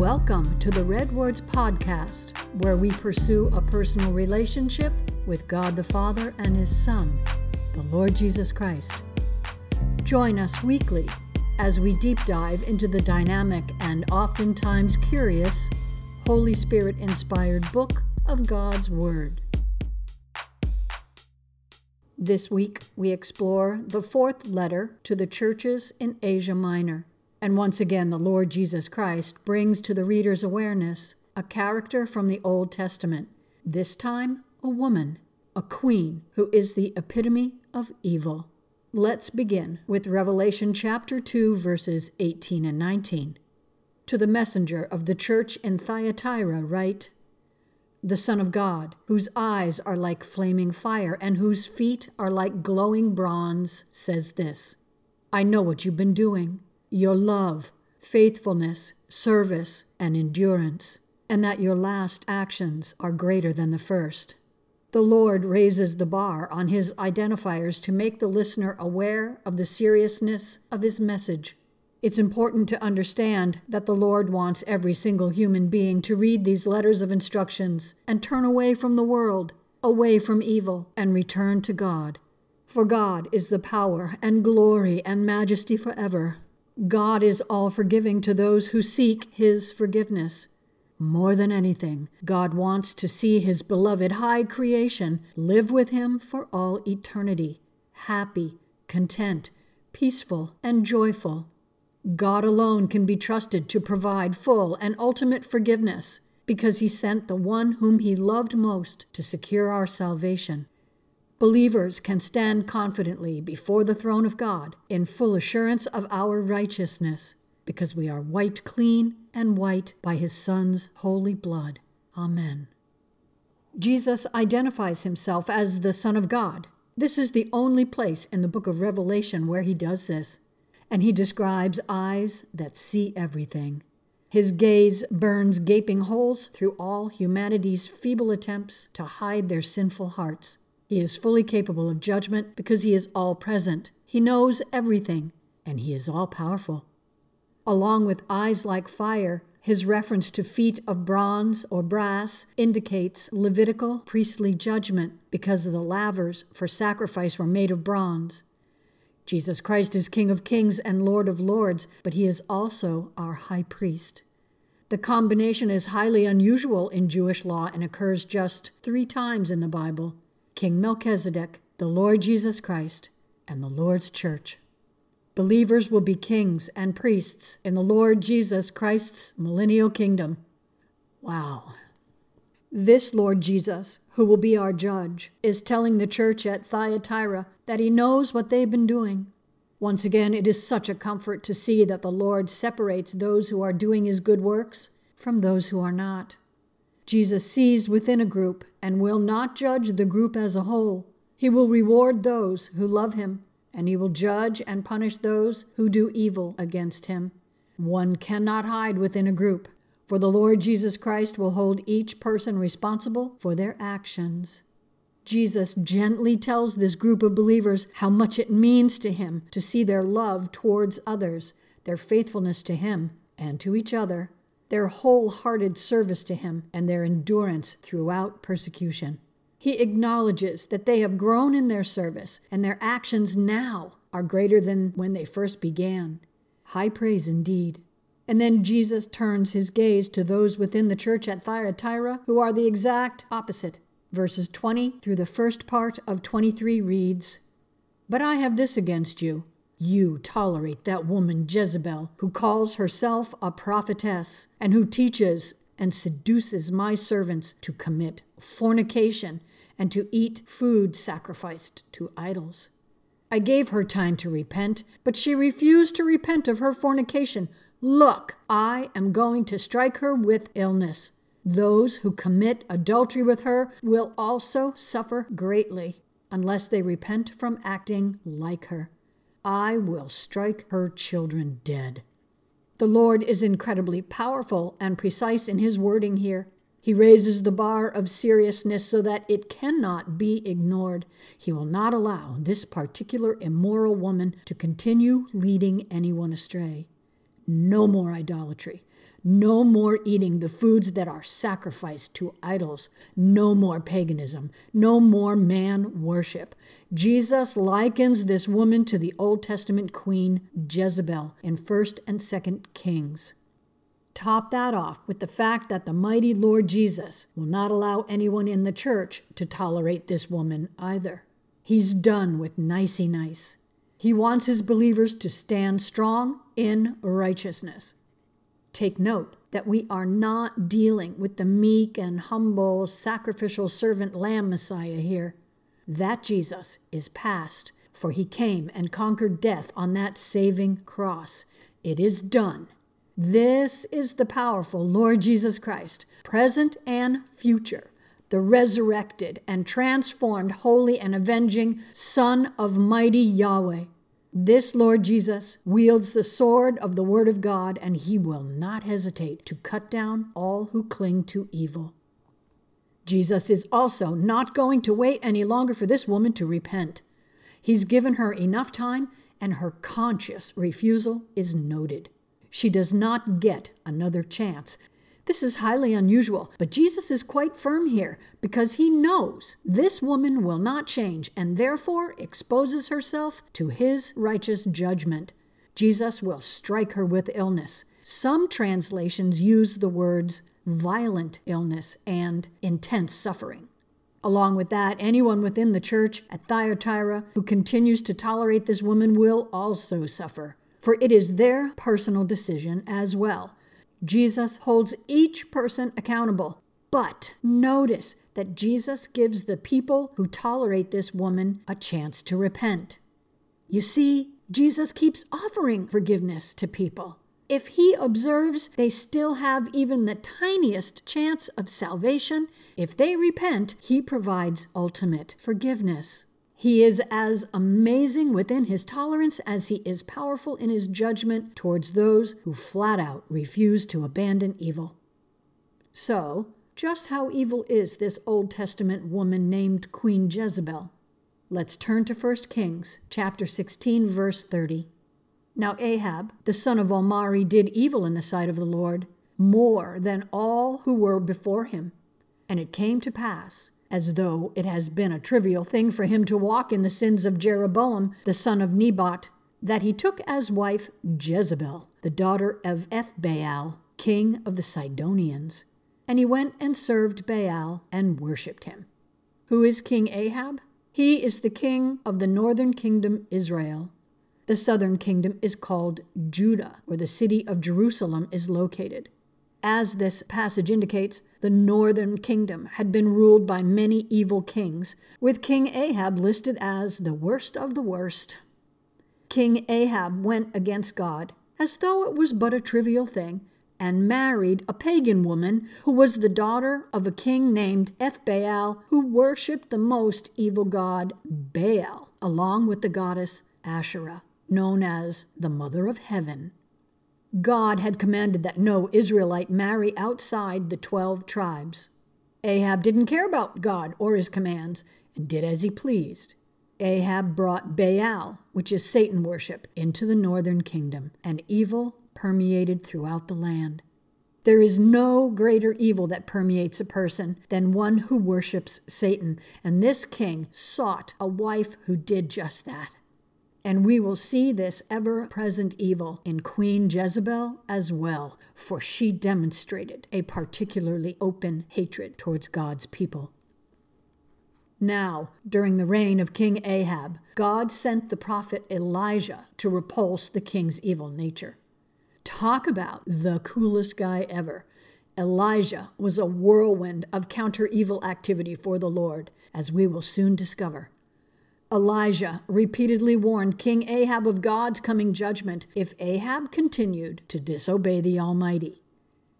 Welcome to the Red Words Podcast, where we pursue a personal relationship with God the Father and His Son, the Lord Jesus Christ. Join us weekly as we deep dive into the dynamic and oftentimes curious Holy Spirit inspired book of God's Word. This week, we explore the fourth letter to the churches in Asia Minor. And once again, the Lord Jesus Christ brings to the reader's awareness a character from the Old Testament, this time a woman, a queen who is the epitome of evil. Let's begin with Revelation chapter 2, verses 18 and 19. To the messenger of the church in Thyatira, write The Son of God, whose eyes are like flaming fire and whose feet are like glowing bronze, says this I know what you've been doing your love, faithfulness, service, and endurance, and that your last actions are greater than the first. The Lord raises the bar on his identifiers to make the listener aware of the seriousness of his message. It's important to understand that the Lord wants every single human being to read these letters of instructions and turn away from the world, away from evil, and return to God. For God is the power and glory and majesty forever. God is all forgiving to those who seek His forgiveness. More than anything, God wants to see His beloved high creation live with Him for all eternity, happy, content, peaceful, and joyful. God alone can be trusted to provide full and ultimate forgiveness because He sent the one whom He loved most to secure our salvation. Believers can stand confidently before the throne of God in full assurance of our righteousness because we are wiped clean and white by his Son's holy blood. Amen. Jesus identifies himself as the Son of God. This is the only place in the book of Revelation where he does this. And he describes eyes that see everything. His gaze burns gaping holes through all humanity's feeble attempts to hide their sinful hearts. He is fully capable of judgment because he is all present. He knows everything, and he is all powerful. Along with eyes like fire, his reference to feet of bronze or brass indicates Levitical priestly judgment because the lavers for sacrifice were made of bronze. Jesus Christ is King of kings and Lord of lords, but he is also our high priest. The combination is highly unusual in Jewish law and occurs just three times in the Bible. King Melchizedek, the Lord Jesus Christ, and the Lord's church. Believers will be kings and priests in the Lord Jesus Christ's millennial kingdom. Wow. This Lord Jesus, who will be our judge, is telling the church at Thyatira that he knows what they've been doing. Once again, it is such a comfort to see that the Lord separates those who are doing his good works from those who are not. Jesus sees within a group and will not judge the group as a whole. He will reward those who love him, and he will judge and punish those who do evil against him. One cannot hide within a group, for the Lord Jesus Christ will hold each person responsible for their actions. Jesus gently tells this group of believers how much it means to him to see their love towards others, their faithfulness to him and to each other their wholehearted service to him, and their endurance throughout persecution. He acknowledges that they have grown in their service, and their actions now are greater than when they first began. High praise indeed. And then Jesus turns his gaze to those within the church at Thyatira who are the exact opposite. Verses 20 through the first part of 23 reads But I have this against you you tolerate that woman Jezebel, who calls herself a prophetess, and who teaches and seduces my servants to commit fornication and to eat food sacrificed to idols. I gave her time to repent, but she refused to repent of her fornication. Look, I am going to strike her with illness. Those who commit adultery with her will also suffer greatly, unless they repent from acting like her. I will strike her children dead. The Lord is incredibly powerful and precise in his wording here. He raises the bar of seriousness so that it cannot be ignored. He will not allow this particular immoral woman to continue leading anyone astray. No more idolatry. No more eating the foods that are sacrificed to idols. No more paganism. No more man worship. Jesus likens this woman to the Old Testament queen Jezebel in 1st and 2nd Kings. Top that off with the fact that the mighty Lord Jesus will not allow anyone in the church to tolerate this woman either. He's done with nicey nice. He wants his believers to stand strong in righteousness. Take note that we are not dealing with the meek and humble sacrificial servant lamb Messiah here. That Jesus is past, for he came and conquered death on that saving cross. It is done. This is the powerful Lord Jesus Christ, present and future, the resurrected and transformed, holy and avenging Son of mighty Yahweh. This Lord Jesus wields the sword of the Word of God, and he will not hesitate to cut down all who cling to evil. Jesus is also not going to wait any longer for this woman to repent. He's given her enough time, and her conscious refusal is noted. She does not get another chance this is highly unusual, but Jesus is quite firm here because he knows this woman will not change and therefore exposes herself to his righteous judgment. Jesus will strike her with illness. Some translations use the words violent illness and intense suffering. Along with that, anyone within the church at Thyatira who continues to tolerate this woman will also suffer, for it is their personal decision as well. Jesus holds each person accountable. But notice that Jesus gives the people who tolerate this woman a chance to repent. You see, Jesus keeps offering forgiveness to people. If he observes they still have even the tiniest chance of salvation, if they repent, he provides ultimate forgiveness. He is as amazing within his tolerance as he is powerful in his judgment towards those who flat out refuse to abandon evil. So, just how evil is this Old Testament woman named Queen Jezebel? Let's turn to 1 Kings chapter 16 verse 30. Now Ahab, the son of Omri, did evil in the sight of the Lord, more than all who were before him. And it came to pass as though it has been a trivial thing for him to walk in the sins of Jeroboam, the son of Nebat, that he took as wife Jezebel, the daughter of Ethbaal, king of the Sidonians. And he went and served Baal and worshipped him. Who is King Ahab? He is the king of the northern kingdom Israel. The southern kingdom is called Judah, where the city of Jerusalem is located. As this passage indicates, the northern kingdom had been ruled by many evil kings, with King Ahab listed as the worst of the worst. King Ahab went against God, as though it was but a trivial thing, and married a pagan woman who was the daughter of a king named Ethbaal, who worshipped the most evil god Baal, along with the goddess Asherah, known as the Mother of Heaven. God had commanded that no Israelite marry outside the twelve tribes. Ahab didn't care about God or his commands and did as he pleased. Ahab brought Baal, which is Satan worship, into the northern kingdom, and evil permeated throughout the land. There is no greater evil that permeates a person than one who worships Satan, and this king sought a wife who did just that. And we will see this ever present evil in Queen Jezebel as well, for she demonstrated a particularly open hatred towards God's people. Now, during the reign of King Ahab, God sent the prophet Elijah to repulse the king's evil nature. Talk about the coolest guy ever. Elijah was a whirlwind of counter evil activity for the Lord, as we will soon discover. Elijah repeatedly warned King Ahab of God's coming judgment if Ahab continued to disobey the Almighty.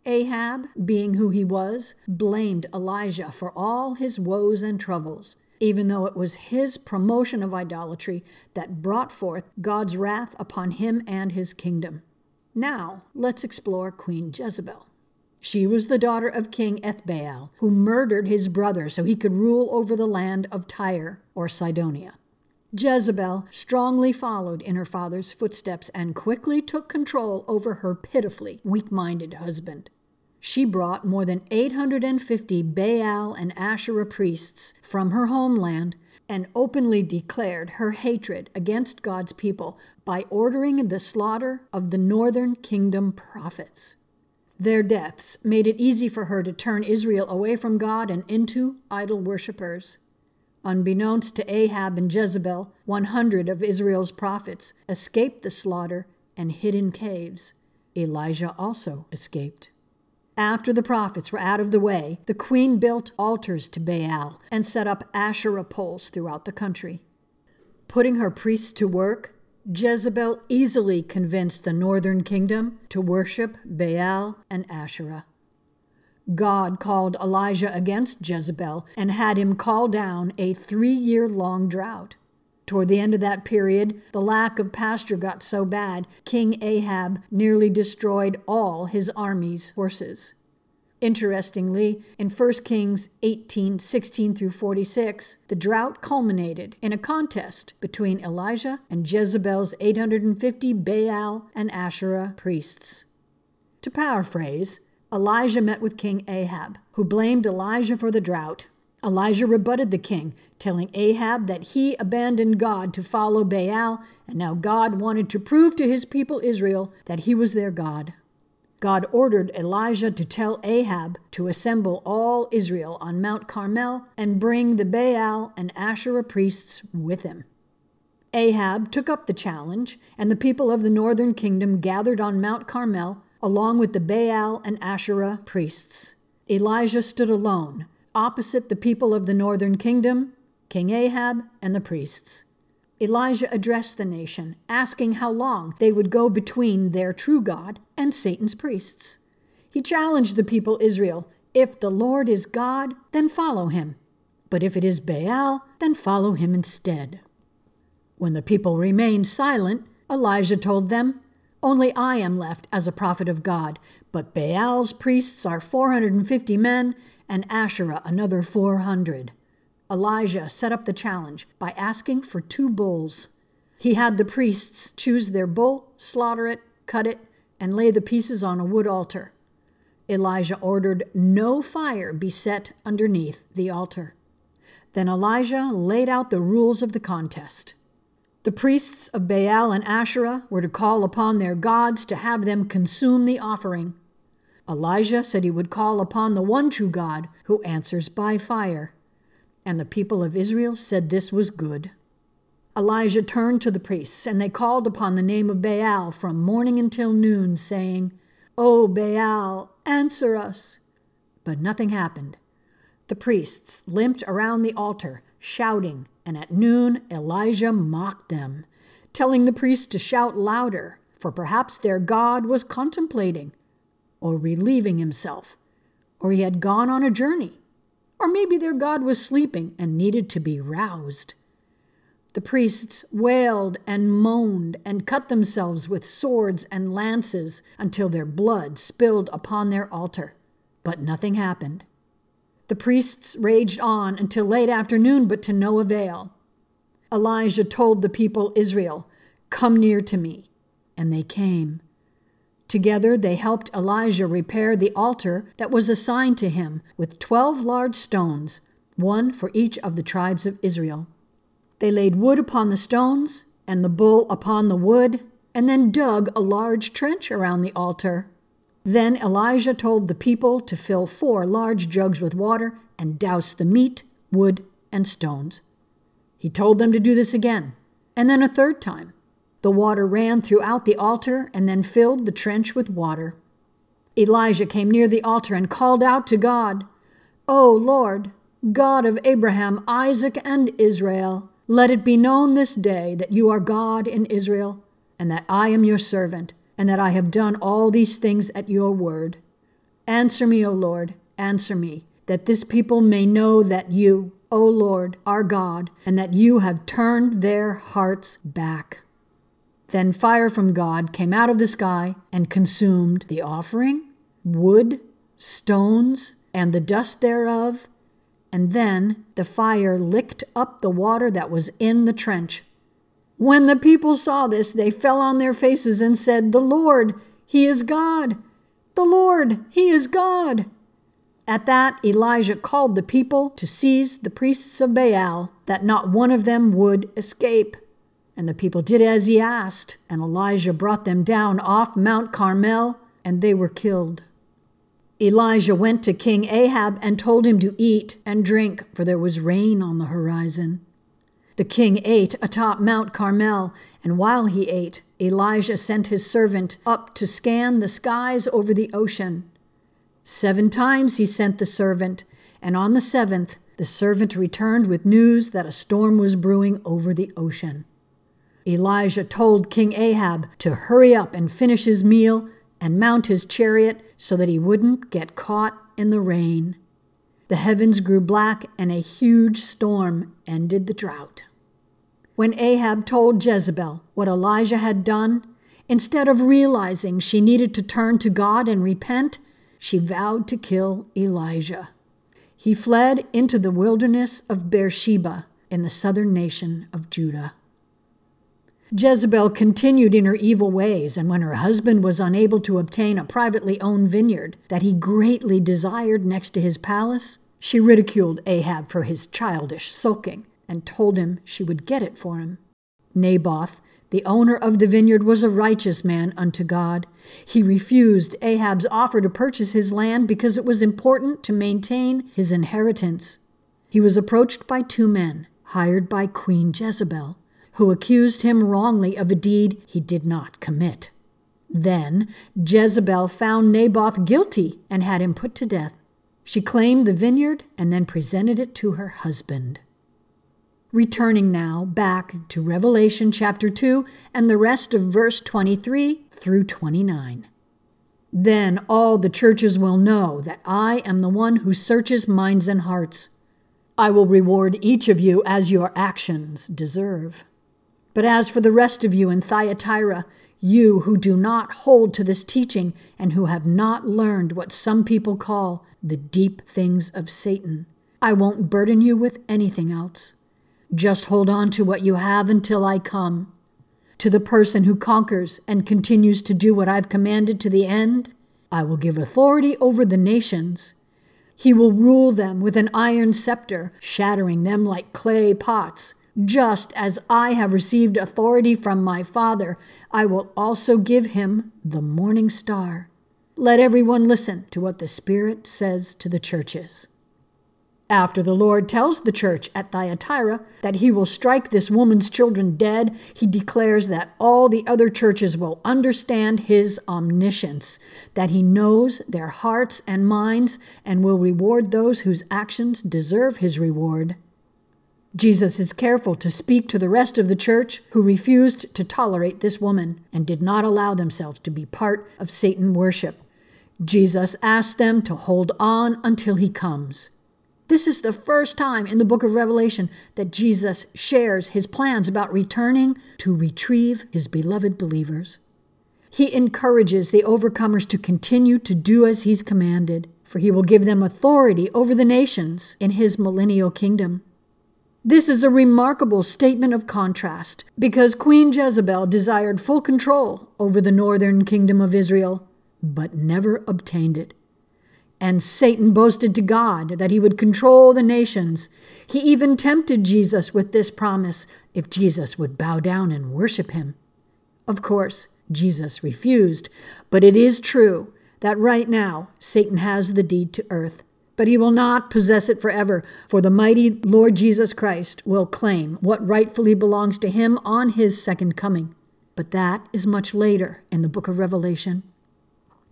Ahab, being who he was, blamed Elijah for all his woes and troubles, even though it was his promotion of idolatry that brought forth God's wrath upon him and his kingdom. Now, let's explore Queen Jezebel. She was the daughter of King Ethbaal, who murdered his brother so he could rule over the land of Tyre or Sidonia. Jezebel strongly followed in her father's footsteps and quickly took control over her pitifully weak minded husband. She brought more than 850 Baal and Asherah priests from her homeland and openly declared her hatred against God's people by ordering the slaughter of the northern kingdom prophets. Their deaths made it easy for her to turn Israel away from God and into idol worshippers. Unbeknownst to Ahab and Jezebel, 100 of Israel's prophets escaped the slaughter and hid in caves. Elijah also escaped. After the prophets were out of the way, the queen built altars to Baal and set up Asherah poles throughout the country. Putting her priests to work, Jezebel easily convinced the northern kingdom to worship Baal and Asherah. God called Elijah against Jezebel and had him call down a three year long drought. Toward the end of that period, the lack of pasture got so bad, King Ahab nearly destroyed all his army's horses. Interestingly, in 1 Kings 18 16 through 46, the drought culminated in a contest between Elijah and Jezebel's 850 Baal and Asherah priests. To paraphrase, Elijah met with King Ahab, who blamed Elijah for the drought. Elijah rebutted the king, telling Ahab that he abandoned God to follow Baal, and now God wanted to prove to his people Israel that he was their God. God ordered Elijah to tell Ahab to assemble all Israel on Mount Carmel and bring the Baal and Asherah priests with him. Ahab took up the challenge, and the people of the northern kingdom gathered on Mount Carmel along with the Baal and Asherah priests. Elijah stood alone, opposite the people of the northern kingdom, King Ahab, and the priests. Elijah addressed the nation, asking how long they would go between their true God and Satan's priests. He challenged the people Israel if the Lord is God, then follow him. But if it is Baal, then follow him instead. When the people remained silent, Elijah told them, Only I am left as a prophet of God, but Baal's priests are 450 men, and Asherah another 400. Elijah set up the challenge by asking for two bulls. He had the priests choose their bull, slaughter it, cut it, and lay the pieces on a wood altar. Elijah ordered no fire be set underneath the altar. Then Elijah laid out the rules of the contest. The priests of Baal and Asherah were to call upon their gods to have them consume the offering. Elijah said he would call upon the one true God who answers by fire. And the people of Israel said this was good. Elijah turned to the priests, and they called upon the name of Baal from morning until noon, saying, O Baal, answer us. But nothing happened. The priests limped around the altar, shouting, and at noon Elijah mocked them, telling the priests to shout louder, for perhaps their God was contemplating, or relieving himself, or he had gone on a journey or maybe their god was sleeping and needed to be roused. The priests wailed and moaned and cut themselves with swords and lances until their blood spilled upon their altar. But nothing happened. The priests raged on until late afternoon, but to no avail. Elijah told the people Israel, Come near to me. And they came. Together they helped Elijah repair the altar that was assigned to him with twelve large stones, one for each of the tribes of Israel. They laid wood upon the stones and the bull upon the wood, and then dug a large trench around the altar. Then Elijah told the people to fill four large jugs with water and douse the meat, wood, and stones. He told them to do this again, and then a third time. The water ran throughout the altar and then filled the trench with water. Elijah came near the altar and called out to God, O Lord, God of Abraham, Isaac, and Israel, let it be known this day that you are God in Israel, and that I am your servant, and that I have done all these things at your word. Answer me, O Lord, answer me, that this people may know that you, O Lord, are God, and that you have turned their hearts back. Then fire from God came out of the sky and consumed the offering, wood, stones, and the dust thereof, and then the fire licked up the water that was in the trench. When the people saw this, they fell on their faces and said, The Lord, He is God! The Lord, He is God! At that, Elijah called the people to seize the priests of Baal, that not one of them would escape. And the people did as he asked, and Elijah brought them down off Mount Carmel, and they were killed. Elijah went to King Ahab and told him to eat and drink, for there was rain on the horizon. The king ate atop Mount Carmel, and while he ate, Elijah sent his servant up to scan the skies over the ocean. Seven times he sent the servant, and on the seventh, the servant returned with news that a storm was brewing over the ocean. Elijah told King Ahab to hurry up and finish his meal and mount his chariot so that he wouldn't get caught in the rain. The heavens grew black, and a huge storm ended the drought. When Ahab told Jezebel what Elijah had done, instead of realizing she needed to turn to God and repent, she vowed to kill Elijah. He fled into the wilderness of Beersheba in the southern nation of Judah. Jezebel continued in her evil ways, and when her husband was unable to obtain a privately owned vineyard that he greatly desired next to his palace, she ridiculed Ahab for his childish sulking and told him she would get it for him. Naboth, the owner of the vineyard was a righteous man unto God. He refused Ahab's offer to purchase his land because it was important to maintain his inheritance. He was approached by two men, hired by Queen Jezebel, who accused him wrongly of a deed he did not commit. Then Jezebel found Naboth guilty and had him put to death. She claimed the vineyard and then presented it to her husband. Returning now back to Revelation chapter 2 and the rest of verse 23 through 29. Then all the churches will know that I am the one who searches minds and hearts. I will reward each of you as your actions deserve. But as for the rest of you in Thyatira, you who do not hold to this teaching and who have not learned what some people call the deep things of Satan, I won't burden you with anything else. Just hold on to what you have until I come. To the person who conquers and continues to do what I've commanded to the end, I will give authority over the nations. He will rule them with an iron scepter, shattering them like clay pots. Just as I have received authority from my Father, I will also give him the morning star. Let everyone listen to what the Spirit says to the churches. After the Lord tells the church at Thyatira that he will strike this woman's children dead, he declares that all the other churches will understand his omniscience, that he knows their hearts and minds, and will reward those whose actions deserve his reward. Jesus is careful to speak to the rest of the church who refused to tolerate this woman and did not allow themselves to be part of Satan worship. Jesus asks them to hold on until he comes. This is the first time in the book of Revelation that Jesus shares his plans about returning to retrieve his beloved believers. He encourages the overcomers to continue to do as he's commanded, for he will give them authority over the nations in his millennial kingdom. This is a remarkable statement of contrast because Queen Jezebel desired full control over the northern kingdom of Israel, but never obtained it. And Satan boasted to God that he would control the nations. He even tempted Jesus with this promise if Jesus would bow down and worship him. Of course, Jesus refused, but it is true that right now Satan has the deed to earth. But he will not possess it forever, for the mighty Lord Jesus Christ will claim what rightfully belongs to him on his second coming. But that is much later in the book of Revelation.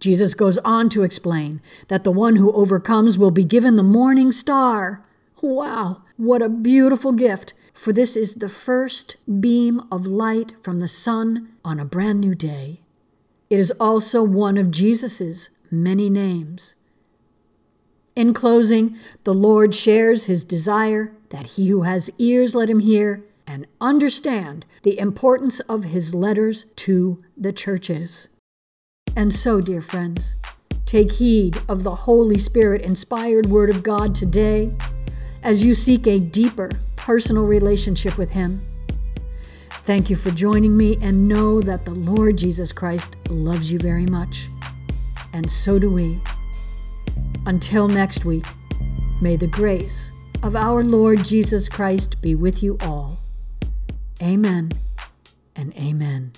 Jesus goes on to explain that the one who overcomes will be given the morning star. Wow, what a beautiful gift! For this is the first beam of light from the sun on a brand new day. It is also one of Jesus's many names. In closing, the Lord shares his desire that he who has ears let him hear and understand the importance of his letters to the churches. And so, dear friends, take heed of the Holy Spirit inspired Word of God today as you seek a deeper personal relationship with Him. Thank you for joining me, and know that the Lord Jesus Christ loves you very much. And so do we. Until next week, may the grace of our Lord Jesus Christ be with you all. Amen and amen.